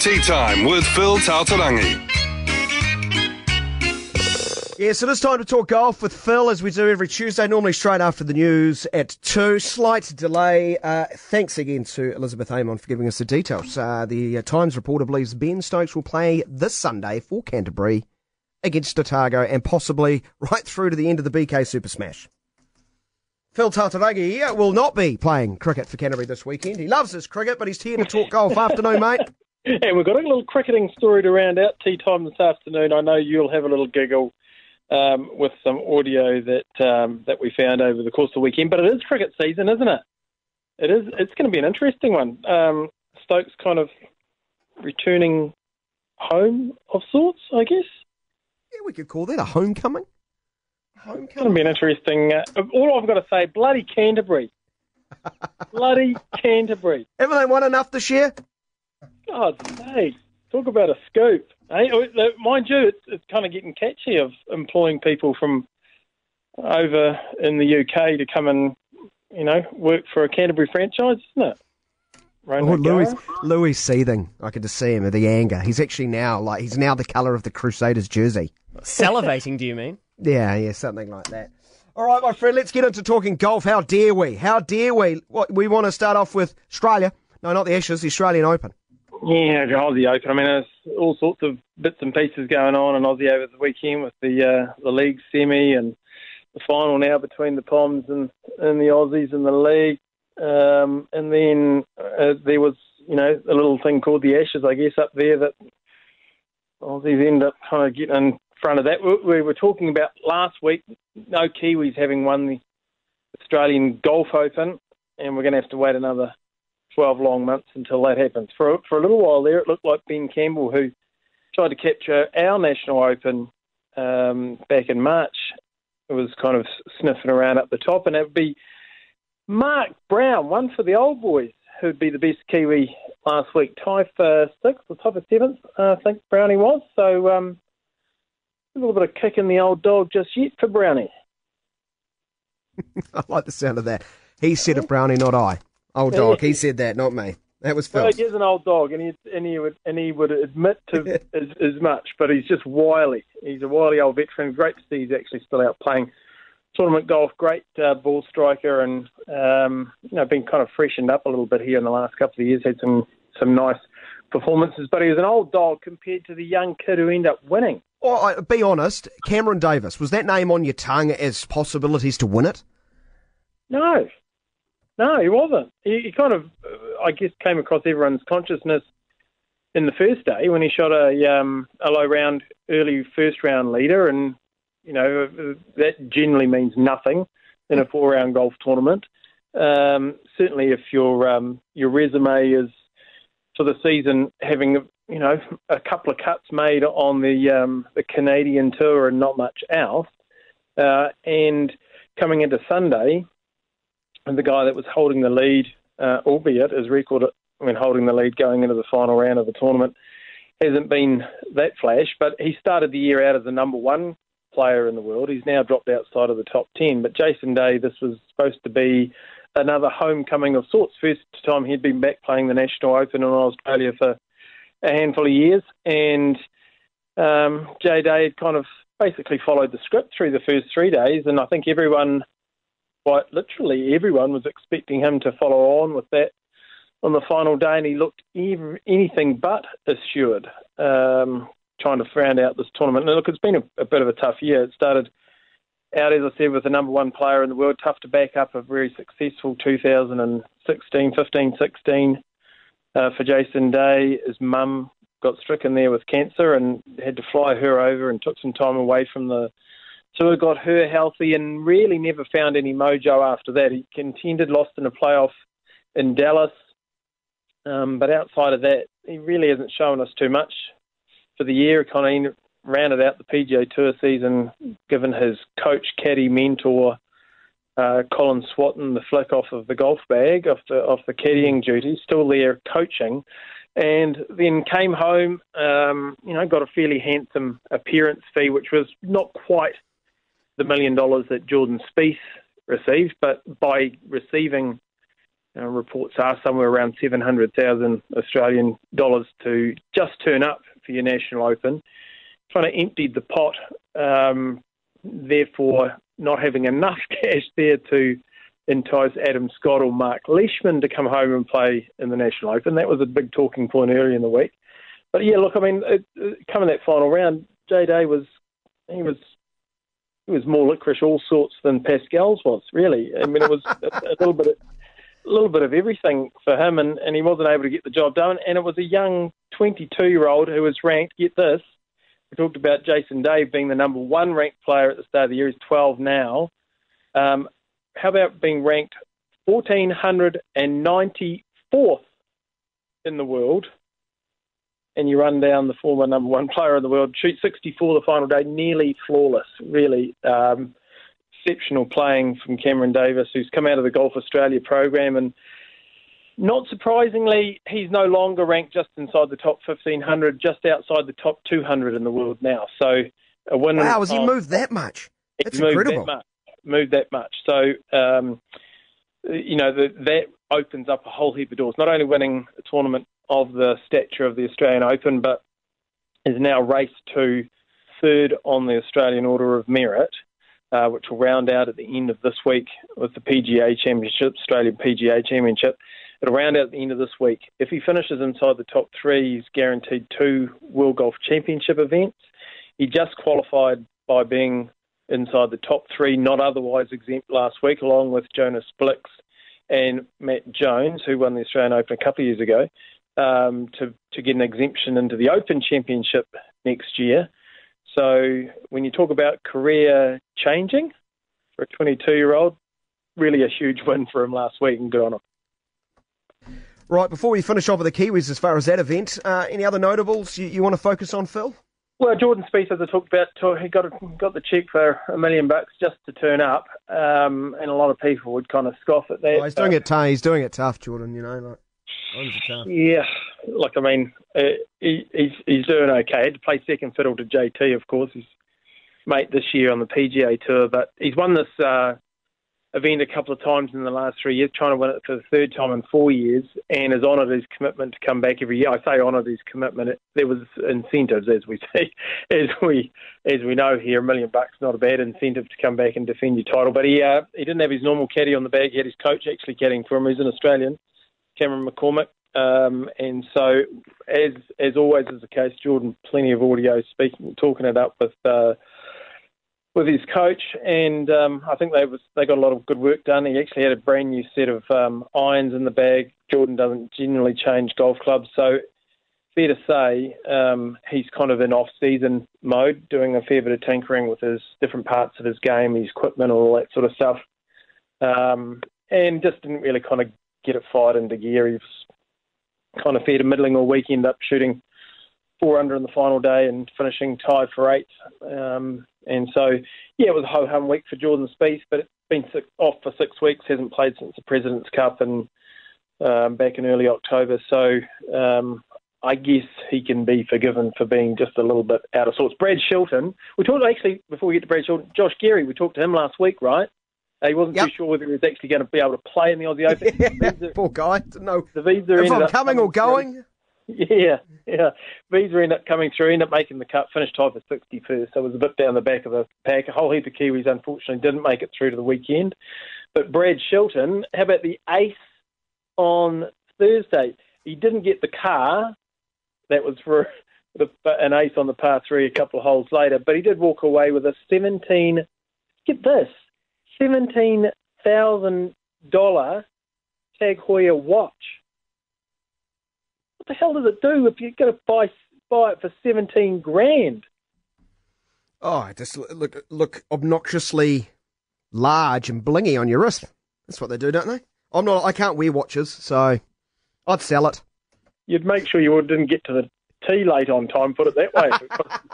Tea Time with Phil Tataurangi. Yes, it is time to talk golf with Phil as we do every Tuesday, normally straight after the news at 2. Slight delay. Uh, thanks again to Elizabeth Amon for giving us the details. Uh, the uh, Times reporter believes Ben Stokes will play this Sunday for Canterbury against Otago and possibly right through to the end of the BK Super Smash. Phil Tataurangi will not be playing cricket for Canterbury this weekend. He loves his cricket, but he's here to talk golf. Afternoon, mate. And we've got a little cricketing story to round out tea time this afternoon. I know you'll have a little giggle um, with some audio that um, that we found over the course of the weekend. But it is cricket season, isn't it? It is. It's going to be an interesting one. Um, Stokes kind of returning home of sorts, I guess. Yeah, we could call that a homecoming. Homecoming. It's going to be an interesting. Uh, all I've got to say, bloody Canterbury, bloody Canterbury. Haven't they won enough this year? God sake, talk about a scoop. Hey, oh, mind you, it's, it's kind of getting catchy of employing people from over in the UK to come and you know work for a Canterbury franchise, isn't it? oh, Louis, Louis seething. I could just see him with the anger. He's actually now like he's now the colour of the Crusaders jersey. Salivating, do you mean? Yeah, yeah, something like that. All right, my friend, let's get into talking golf. How dare we? How dare we? What we want to start off with Australia. No, not the Ashes, the Australian Open. Yeah, Aussie Open. I mean, there's all sorts of bits and pieces going on in Aussie over the weekend with the uh, the league semi and the final now between the Poms and, and the Aussies in the league. Um, and then uh, there was, you know, a little thing called the Ashes, I guess, up there that Aussies end up kind of getting in front of that. We were talking about last week, no Kiwis having won the Australian Golf Open, and we're going to have to wait another 12 long months until that happens. For, for a little while there, it looked like Ben Campbell, who tried to capture our National Open um, back in March, was kind of sniffing around up the top, and it would be Mark Brown, one for the old boys, who'd be the best Kiwi last week. Tie for sixth or tie for seventh, I think Brownie was. So um, a little bit of kick in the old dog just yet for Brownie. I like the sound of that. He said it, Brownie, not I. Old dog. He said that, not me. That was Phil. Well, he is an old dog, and he and he would and he would admit to as, as much. But he's just wily. He's a wily old veteran. Great to see he's actually still out playing tournament golf. Great uh, ball striker, and um, you know, been kind of freshened up a little bit here in the last couple of years. Had some some nice performances, but he was an old dog compared to the young kid who ended up winning. Well, be honest, Cameron Davis was that name on your tongue as possibilities to win it? No, no, he wasn't. He, he kind of, I guess, came across everyone's consciousness in the first day when he shot a um, a low round, early first round leader, and you know that generally means nothing in a four round golf tournament. Um, certainly, if your um, your resume is for the season having you know a couple of cuts made on the um, the Canadian tour and not much else, uh, and coming into Sunday and the guy that was holding the lead, uh, albeit his record when holding the lead going into the final round of the tournament, hasn't been that flash. But he started the year out as the number one player in the world. He's now dropped outside of the top ten. But Jason Day, this was supposed to be another homecoming of sorts. First time he'd been back playing the National Open in Australia for a handful of years, and um, Jay Day had kind of basically followed the script through the first three days, and I think everyone quite literally everyone was expecting him to follow on with that on the final day, and he looked ev- anything but assured, um, trying to round out this tournament. And look, it's been a, a, bit of a tough year. It started out, as I said, with the number one player in the world, tough to back up a very successful 2016, 15, 16 uh, for Jason Day. His mum got stricken there with cancer and had to fly her over and took some time away from the Tour got her healthy and really never found any mojo after that. He contended, lost in a playoff in Dallas, um, but outside of that, he really hasn't shown us too much for the year. Kind of rounded out the PGA Tour season, given his coach, caddy, mentor, uh, Colin Swatton, the flick off of the golf bag, off the off the caddying duties, still there coaching, and then came home. Um, you know, got a fairly handsome appearance fee, which was not quite the million dollars that Jordan Spieth received, but by receiving uh, reports are somewhere around 700,000 Australian dollars to just turn up for your National Open. Trying to empty the pot, um, therefore not having enough cash there to entice Adam Scott or Mark Leishman to come home and play in the National Open. That was a big talking point early in the week. But yeah, look, I mean, it, it, coming that final round, J Day was he was he was more licorice all sorts than Pascal's was. Really, I mean, it was a, a little bit. Of, a little bit of everything for him, and, and he wasn't able to get the job done. And it was a young 22 year old who was ranked, get this, we talked about Jason Day being the number one ranked player at the start of the year. He's 12 now. Um, how about being ranked 1494th in the world? And you run down the former number one player in the world, shoot 64 the final day, nearly flawless, really. Um, exceptional playing from Cameron Davis, who's come out of the Golf Australia program. And not surprisingly, he's no longer ranked just inside the top 1500, just outside the top 200 in the world now. So a win. Wow, has he moved that much? That's incredible. That much, moved that much. So, um, you know, the, that opens up a whole heap of doors. Not only winning a tournament of the stature of the Australian Open, but is now raced to third on the Australian Order of Merit uh, which will round out at the end of this week with the PGA Championship, Australian PGA Championship. It'll round out at the end of this week. If he finishes inside the top three, he's guaranteed two World Golf Championship events. He just qualified by being inside the top three, not otherwise exempt last week, along with Jonas Blixt and Matt Jones, who won the Australian Open a couple of years ago, um, to, to get an exemption into the Open Championship next year. So when you talk about career changing for a 22 year old, really a huge win for him last week and good on him. Right, before we finish off with the Kiwis as far as that event, uh, any other notables you, you want to focus on, Phil? Well, Jordan Spieth, as I talked about, he got got the check for a million bucks just to turn up, um, and a lot of people would kind of scoff at that. Oh, he's doing it tough. He's doing it tough, Jordan. You know, like yeah, like I mean, uh, he, he's he's doing okay. Had to play second fiddle to JT, of course, his mate this year on the PGA Tour, but he's won this uh, event a couple of times in the last three years, trying to win it for the third time in four years, and has honoured his commitment to come back every year. I say honoured his commitment. It, there was incentives, as we see, as we as we know here. A million bucks not a bad incentive to come back and defend your title. But he uh, he didn't have his normal caddy on the bag. He had his coach actually caddying for him. He's an Australian. Cameron McCormick. Um, and so, as as always is the case, Jordan plenty of audio speaking, talking it up with uh, with his coach, and um, I think they was they got a lot of good work done. He actually had a brand new set of um, irons in the bag. Jordan doesn't generally change golf clubs, so fair to say um, he's kind of in off-season mode, doing a fair bit of tinkering with his different parts of his game, his equipment, all that sort of stuff, um, and just didn't really kind of get it fired into gear. He was kind of fair to middling all weekend, up shooting four under in the final day and finishing tied for eight. Um, and so, yeah, it was a ho hum week for Jordan Spieth, but it's been sick, off for six weeks, hasn't played since the President's Cup and um, back in early October. So um, I guess he can be forgiven for being just a little bit out of sorts. Brad Shelton, we talked actually before we get to Brad Shelton, Josh Geary, we talked to him last week, right? He wasn't yep. too sure whether he was actually going to be able to play in the Aussie Open. Yeah, visa, poor guy. Didn't know the visa if I'm coming or going. Through. Yeah, yeah. Visa ended up coming through, ended up making the cut, finished tied for 61st. So it was a bit down the back of the pack. A whole heap of Kiwis, unfortunately, didn't make it through to the weekend. But Brad Shelton, how about the ace on Thursday? He didn't get the car. That was for an ace on the par three a couple of holes later, but he did walk away with a 17. Get this seventeen thousand dollar Tag Heuer watch. What the hell does it do if you're going to buy buy it for seventeen grand? Oh, just look look obnoxiously large and blingy on your wrist. That's what they do, don't they? I'm not. I can't wear watches, so I'd sell it. You'd make sure you didn't get to the tea late on time. Put it that way.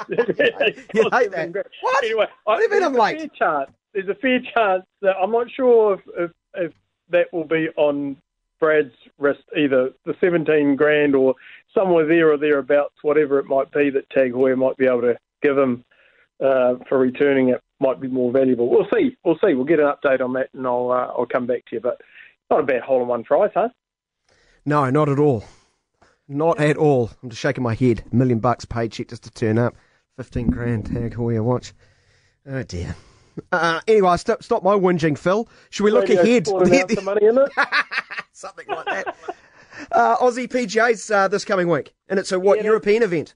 you hate that. What? Anyway, what do you mean I'm late? Chart there's a fair chance that I'm not sure if, if, if that will be on Brad's wrist, either the 17 grand or somewhere there or thereabouts, whatever it might be that Tag Heuer might be able to give him uh, for returning it might be more valuable. We'll see. We'll see. We'll get an update on that, and I'll uh, I'll come back to you. But Not a bad hole in one price, huh? No, not at all. Not at all. I'm just shaking my head. A million bucks paycheck just to turn up. 15 grand tag Heuer watch. Oh dear. Uh, anyway, stop, stop my whinging, Phil. Should we look Radio ahead? The money in it. Something like that. Uh, Aussie PGA's uh, this coming week, and it's a what Yeah, European event?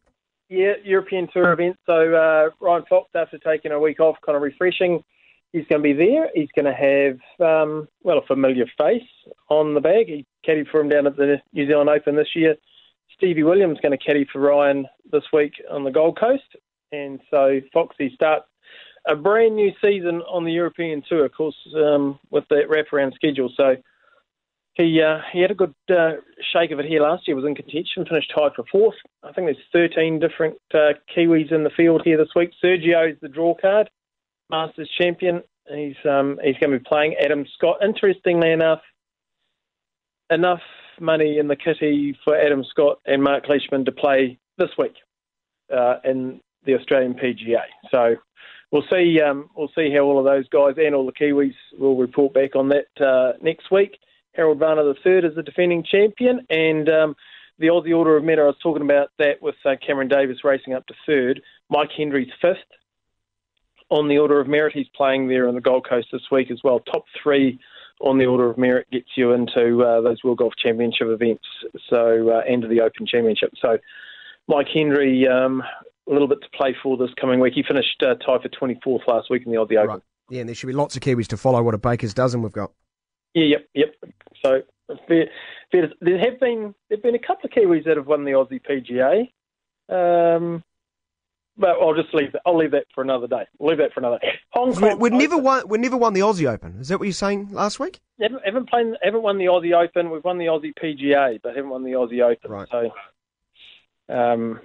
Yeah, European Tour event. So uh, Ryan Fox, after taking a week off, kind of refreshing, he's going to be there. He's going to have, um, well, a familiar face on the bag. He caddied for him down at the New Zealand Open this year. Stevie Williams going to caddy for Ryan this week on the Gold Coast. And so Foxy starts a brand new season on the European Tour, of course, um, with that wraparound schedule. So he uh, he had a good uh, shake of it here last year. Was in contention, finished tied for fourth. I think there's 13 different uh, Kiwis in the field here this week. Sergio is the draw card, Masters champion. He's um, he's going to be playing Adam Scott. Interestingly enough, enough money in the kitty for Adam Scott and Mark Leishman to play this week uh, in the Australian PGA. So we'll see. Um, we'll see how all of those guys and all the Kiwis will report back on that uh, next week. Harold Varner III is the defending champion, and um, the Aussie Order of Merit. I was talking about that with uh, Cameron Davis racing up to third. Mike Hendry's fifth on the Order of Merit. He's playing there on the Gold Coast this week as well. Top three on the Order of Merit gets you into uh, those World Golf Championship events, so uh, to the Open Championship. So Mike Hendry, um, a little bit to play for this coming week. He finished uh, tied for 24th last week in the Aussie Open. Yeah, and there should be lots of Kiwis to follow what a baker's dozen we've got. Yeah, yep, yep. So fair, fair, there have been there have been a couple of Kiwis that have won the Aussie PGA. Um, but I'll just leave that. I'll leave that for another day. Leave that for another day. Hong Kong. we'd never won. We never won the Aussie Open. Is that what you're saying last week? haven't, haven't played, haven't won the Aussie Open. We've won the Aussie PGA, but haven't won the Aussie Open. Right. So, um,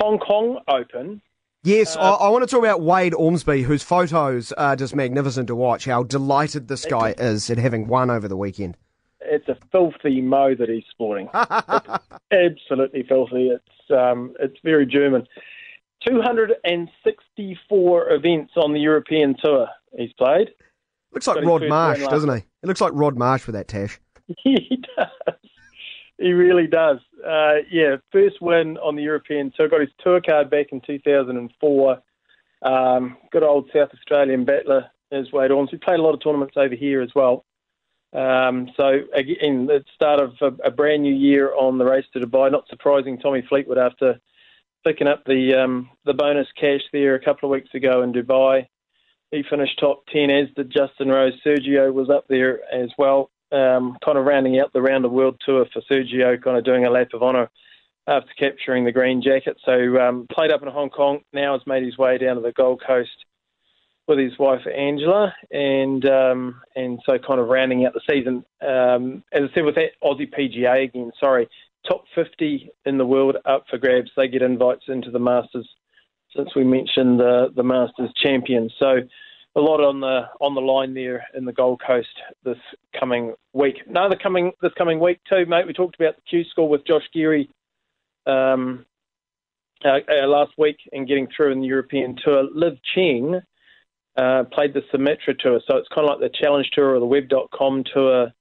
Hong Kong Open. Yes, Uh, I, I want to talk about Wade Ormsby, whose photos are just magnificent to watch. How delighted this guy is at having won over the weekend. It's a filthy mo that he's sporting. Absolutely filthy. It's um, it's very German. 264 events on the European tour he's played. Looks like Rod Marsh, doesn't he? It looks like Rod Marsh with that tash. he does. He really does. Uh, yeah, first win on the European tour. Got his tour card back in 2004. Um, good old South Australian battler is Wade Ormsby. Played a lot of tournaments over here as well. Um, so again, the start of a, a brand new year on the race to Dubai. Not surprising, Tommy Fleetwood after picking up the um, the bonus cash there a couple of weeks ago in Dubai. He finished top ten, as did Justin Rose. Sergio was up there as well, um, kind of rounding out the round of world tour for Sergio, kind of doing a lap of honour after capturing the green jacket. So um, played up in Hong Kong. Now has made his way down to the Gold Coast with his wife Angela, and um, and so kind of rounding out the season. Um, as I said, with that Aussie PGA again, sorry, top 50 in the world up for grabs. They get invites into the Masters. Since we mentioned the the Masters champions, so a lot on the on the line there in the Gold Coast this coming week. No, the coming this coming week too, mate. We talked about the Q school with Josh Geary um, uh, uh, last week and getting through in the European Tour. Liv Cheng uh, played the Symetra Tour, so it's kind of like the Challenge Tour or the Web.com Tour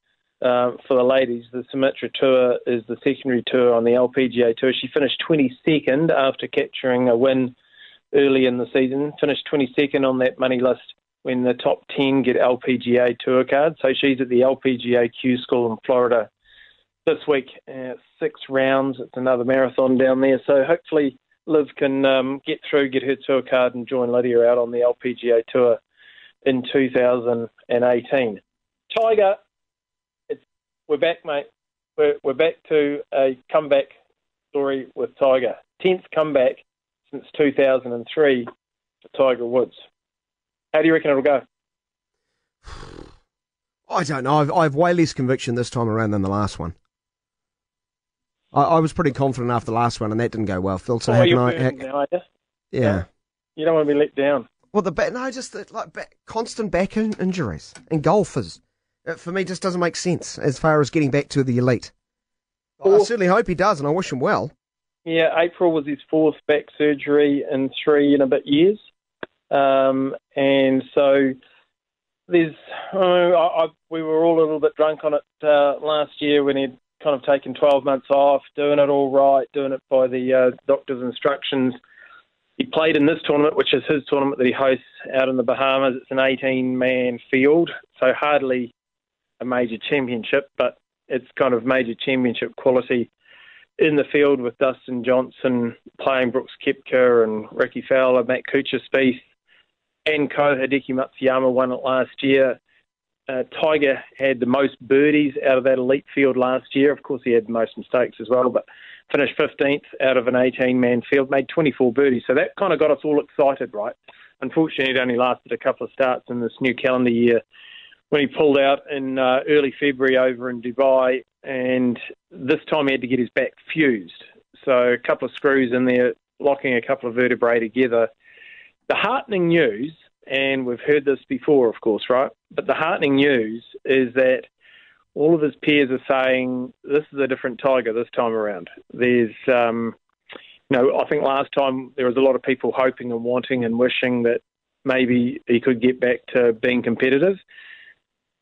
uh, for the ladies. The Symetra Tour is the secondary tour on the LPGA Tour. She finished 22nd after capturing a win early in the season. Finished 22nd on that money list when the top 10 get LPGA Tour cards. So she's at the LPGA Q School in Florida this week. Uh, six rounds. It's another marathon down there. So hopefully Liv can um, get through, get her tour card, and join Lydia out on the LPGA Tour in 2018. Tiger, we're back, mate. We're, we're back to a comeback story with Tiger. Tenth comeback since 2003 for Tiger Woods. How do you reckon it'll go? I don't know. I've, I've way less conviction this time around than the last one. I, I was pretty confident after the last one, and that didn't go well. Phil, so oh, how can I? burning how- now, are yeah. You don't want to be let down. Well, the back, no, just the, like back, constant back in, injuries and golfers. It, for me, just doesn't make sense as far as getting back to the elite. I certainly hope he does, and I wish him well. Yeah, April was his fourth back surgery in three and a bit years. Um, and so there's, I, I, we were all a little bit drunk on it uh, last year when he'd kind of taken 12 months off, doing it all right, doing it by the uh, doctor's instructions. He played in this tournament, which is his tournament that he hosts out in the Bahamas. It's an 18 man field, so hardly a major championship, but it's kind of major championship quality in the field with Dustin Johnson playing Brooks Koepka and Rickie Fowler, Matt Kuchar Spieth, and Ko Hideki Matsuyama won it last year. Uh, Tiger had the most birdies out of that elite field last year. Of course, he had the most mistakes as well, but finished 15th out of an 18 man field, made 24 birdies. So that kind of got us all excited, right? Unfortunately, it only lasted a couple of starts in this new calendar year when he pulled out in uh, early February over in Dubai, and this time he had to get his back fused. So a couple of screws in there, locking a couple of vertebrae together. The heartening news and we've heard this before, of course, right? But the heartening news is that all of his peers are saying this is a different Tiger this time around. There's, um, you know, I think last time there was a lot of people hoping and wanting and wishing that maybe he could get back to being competitive.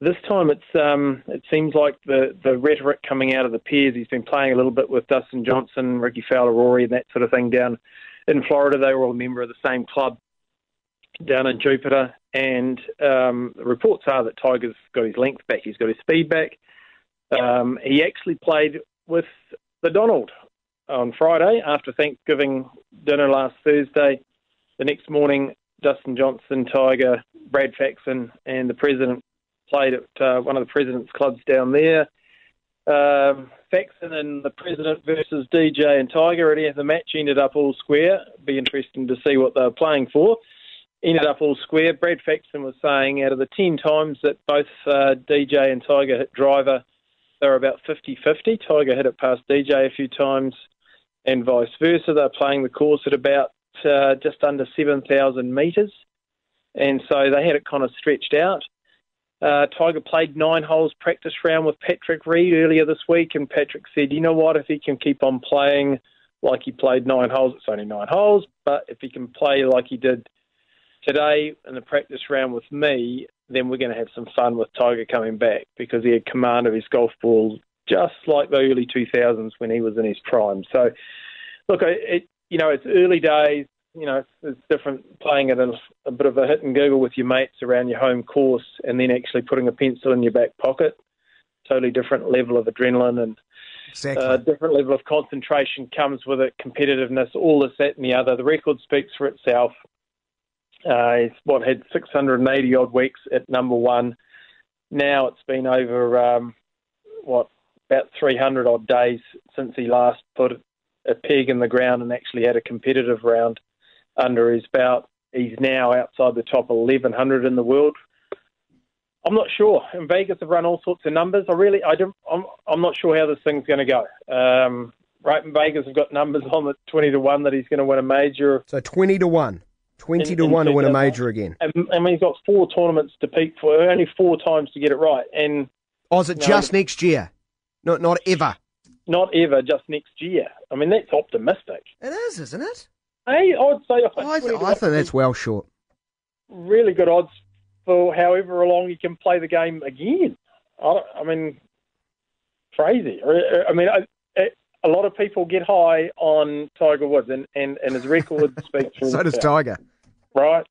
This time, it's um, it seems like the, the rhetoric coming out of the peers. He's been playing a little bit with Dustin Johnson, Rickie Fowler, Rory, and that sort of thing down in Florida. They were all a member of the same club down in Jupiter, and um, reports are that Tiger's got his length back, he's got his speed back. Um, he actually played with the Donald on Friday after Thanksgiving dinner last Thursday. The next morning, Dustin Johnson, Tiger, Brad Faxon, and the president played at uh, one of the president's clubs down there. Um, Faxon and the president versus DJ and Tiger, and the match ended up all square. Be interesting to see what they were playing for ended up all square. Brad Faxon was saying out of the 10 times that both uh, DJ and Tiger hit driver, they were about 50 50. Tiger hit it past DJ a few times and vice versa. They're playing the course at about uh, just under 7,000 metres. And so they had it kind of stretched out. Uh, Tiger played nine holes practice round with Patrick Reed earlier this week, and Patrick said, you know what, if he can keep on playing like he played nine holes, it's only nine holes, but if he can play like he did today in the practice round with me, then we're going to have some fun with Tiger coming back because he had command of his golf ball just like the early 2000s when he was in his prime. So, look, it, you know, it's early days. You know, it's, different playing at a, a bit of a hit and giggle with your mates around your home course and then actually putting a pencil in your back pocket. Totally different level of adrenaline and exactly. uh, different level of concentration comes with it, competitiveness, all this, that, and the other. The record speaks for itself. Uh, it's what had 680 odd weeks at number one. Now it's been over um, what about 300 odd days since he last put a peg in the ground and actually had a competitive round under his belt. He's now outside the top 1100 in the world. I'm not sure. And Vegas, have run all sorts of numbers. I really, I don't, I'm, I'm not sure how this thing's going to go. Um, right and Vegas, have got numbers on the 20 to 1 that he's going to win a major. So 20 to 1. Twenty to in one to win a major again. I mean, he's got four tournaments to peak for, only four times to get it right. And oh, is it know, just next year? Not not ever. Not ever, just next year. I mean, that's optimistic. It is, isn't it? Hey, I'd say I, th- I think that's well short. Really good odds for however long he can play the game again. I, I mean, crazy. I mean, I, a lot of people get high on Tiger Woods, and, and, and his record speaks for So does Tiger. Right.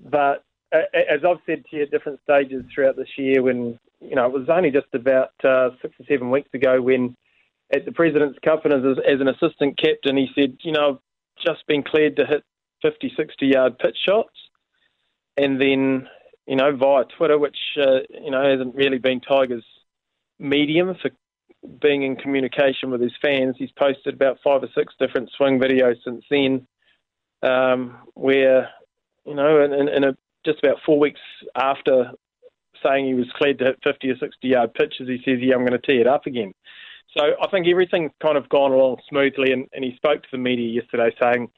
But as I've said to you at different stages throughout this year, when, you know, it was only just about uh, six or seven weeks ago when at the President's Cup and as, as an assistant captain, he said, you know, just been cleared to hit 50, 60 yard pitch shots. And then, you know, via Twitter, which, uh, you know, hasn't really been Tiger's medium for being in communication with his fans. He's posted about five or six different swing videos since then, um, where, you know, in, in a, just about four weeks after saying he was cleared to hit 50 or 60 yard pitches, he says, Yeah, I'm going to tee it up again. So I think everything's kind of gone along smoothly. And, and he spoke to the media yesterday saying,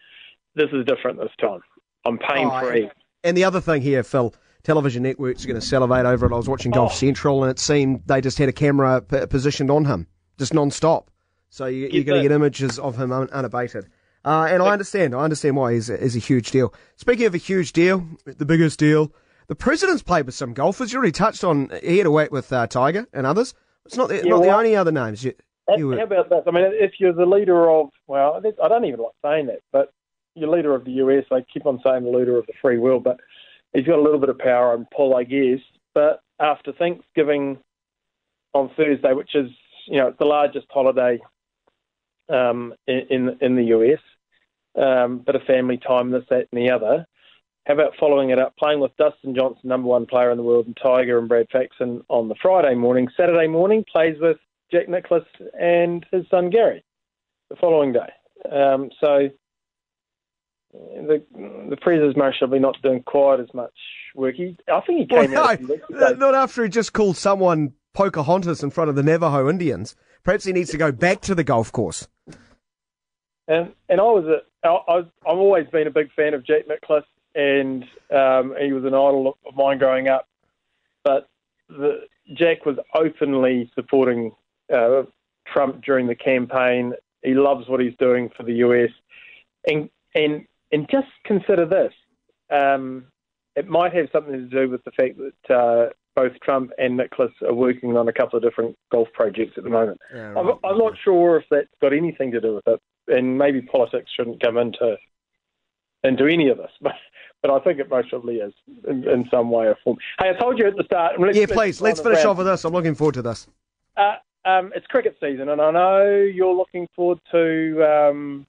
This is different this time. I'm pain free. Oh, and the other thing here, Phil, television networks are going to salivate over it. I was watching Golf oh. Central, and it seemed they just had a camera p- positioned on him, just non-stop. So you, are going to get images of him un- unabated. Uh, and I understand. I understand why he's a, he's a huge deal. Speaking of a huge deal, the biggest deal, the president's played with some golfers. You already touched on he had a whack with uh, Tiger and others. It's not the, Yeah, not the only other names. You, you were- How about that? I mean, if you're the leader of, well, I don't even like saying that, but you're leader of the US. I keep on saying the leader of the free world, but he's got a little bit of power and pull, I guess. But after Thanksgiving on Thursday, which is, you know, the largest holiday um, in, in in the US, um, bit of family time, this, that, and the other. How about following it up, playing with Dustin Johnson, number one player in the world, and Tiger and Brad Faxon on the Friday morning. Saturday morning, plays with Jack Nicklaus and his son Gary the following day. Um, so the the President's most probably not doing quite as much work. He, I think he well, came out. no, not after he just called someone Pocahontas in front of the Navajo Indians. Perhaps he needs to go back to the golf course. And and I was a I, I've always been a big fan of Jack Nicklaus, and um, he was an idol of mine growing up. But the, Jack was openly supporting uh, Trump during the campaign. He loves what he's doing for the US, and and and just consider this. Um, it might have something to do with the fact that uh, both Trump and Nicklaus are working on a couple of different golf projects at the moment. I'm, I'm not sure if that's got anything to do with it, and maybe politics shouldn't come into into any of this, but but I think it most probably is in, in some way or form. Hey, I told you at the start. Yeah, please. Let's finish off with this. I'm looking forward to this. Uh, um, it's cricket season, and I know you're looking forward to um,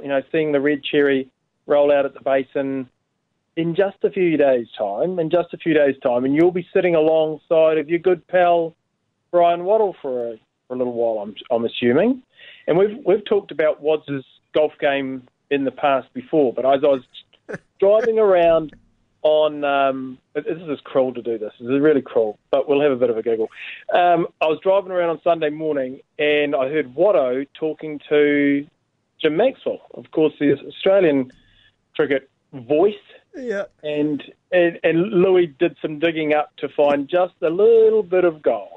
you know seeing the red cherry roll out at the basin in just a few days' time. In just a few days' time, and you'll be sitting alongside of your good pal Bryan Waddle for a, for a little while. I'm, I'm assuming, and we've we've talked about Wads's golf game in the past before, but as I was driving around on um, this is cruel to do this. This is really cruel, but we'll have a bit of a giggle. Um, I was driving around on Sunday morning and I heard Watto talking to Jim Maxwell, of course, the Australian cricket voice, Yeah. and and, and Louis did some digging up to find just a little bit of gold.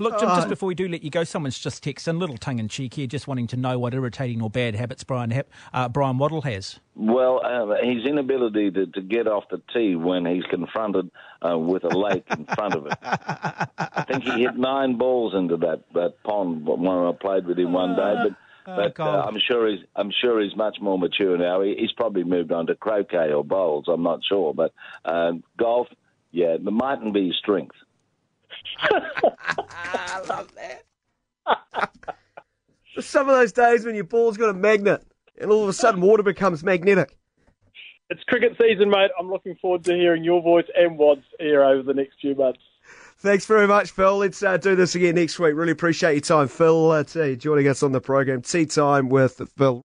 Look, Jim, Oh. just before we do let you go, someone's just texting, in, little tongue in cheek here, just wanting to know what irritating or bad habits Brian Hap, uh, Bryan Waddle has. Well, uh, his inability to, to get off the tee when he's confronted uh, with a lake in front of it. I think he hit nine balls into that, that pond when I played with him one day. But, but uh, I'm sure he's I'm sure he's much more mature now. He, he's probably moved on to croquet or bowls. I'm not sure, but uh, golf, yeah, the mightn't be his strength. There's some of those days when your ball's got a magnet and all of a sudden water becomes magnetic. It's cricket season, mate. I'm looking forward to hearing your voice and Wad's here over the next few months. Thanks very much, Phil. Let's uh, do this again next week. Really appreciate your time, Phil, uh, t- joining us on the program. Tea time with Phil.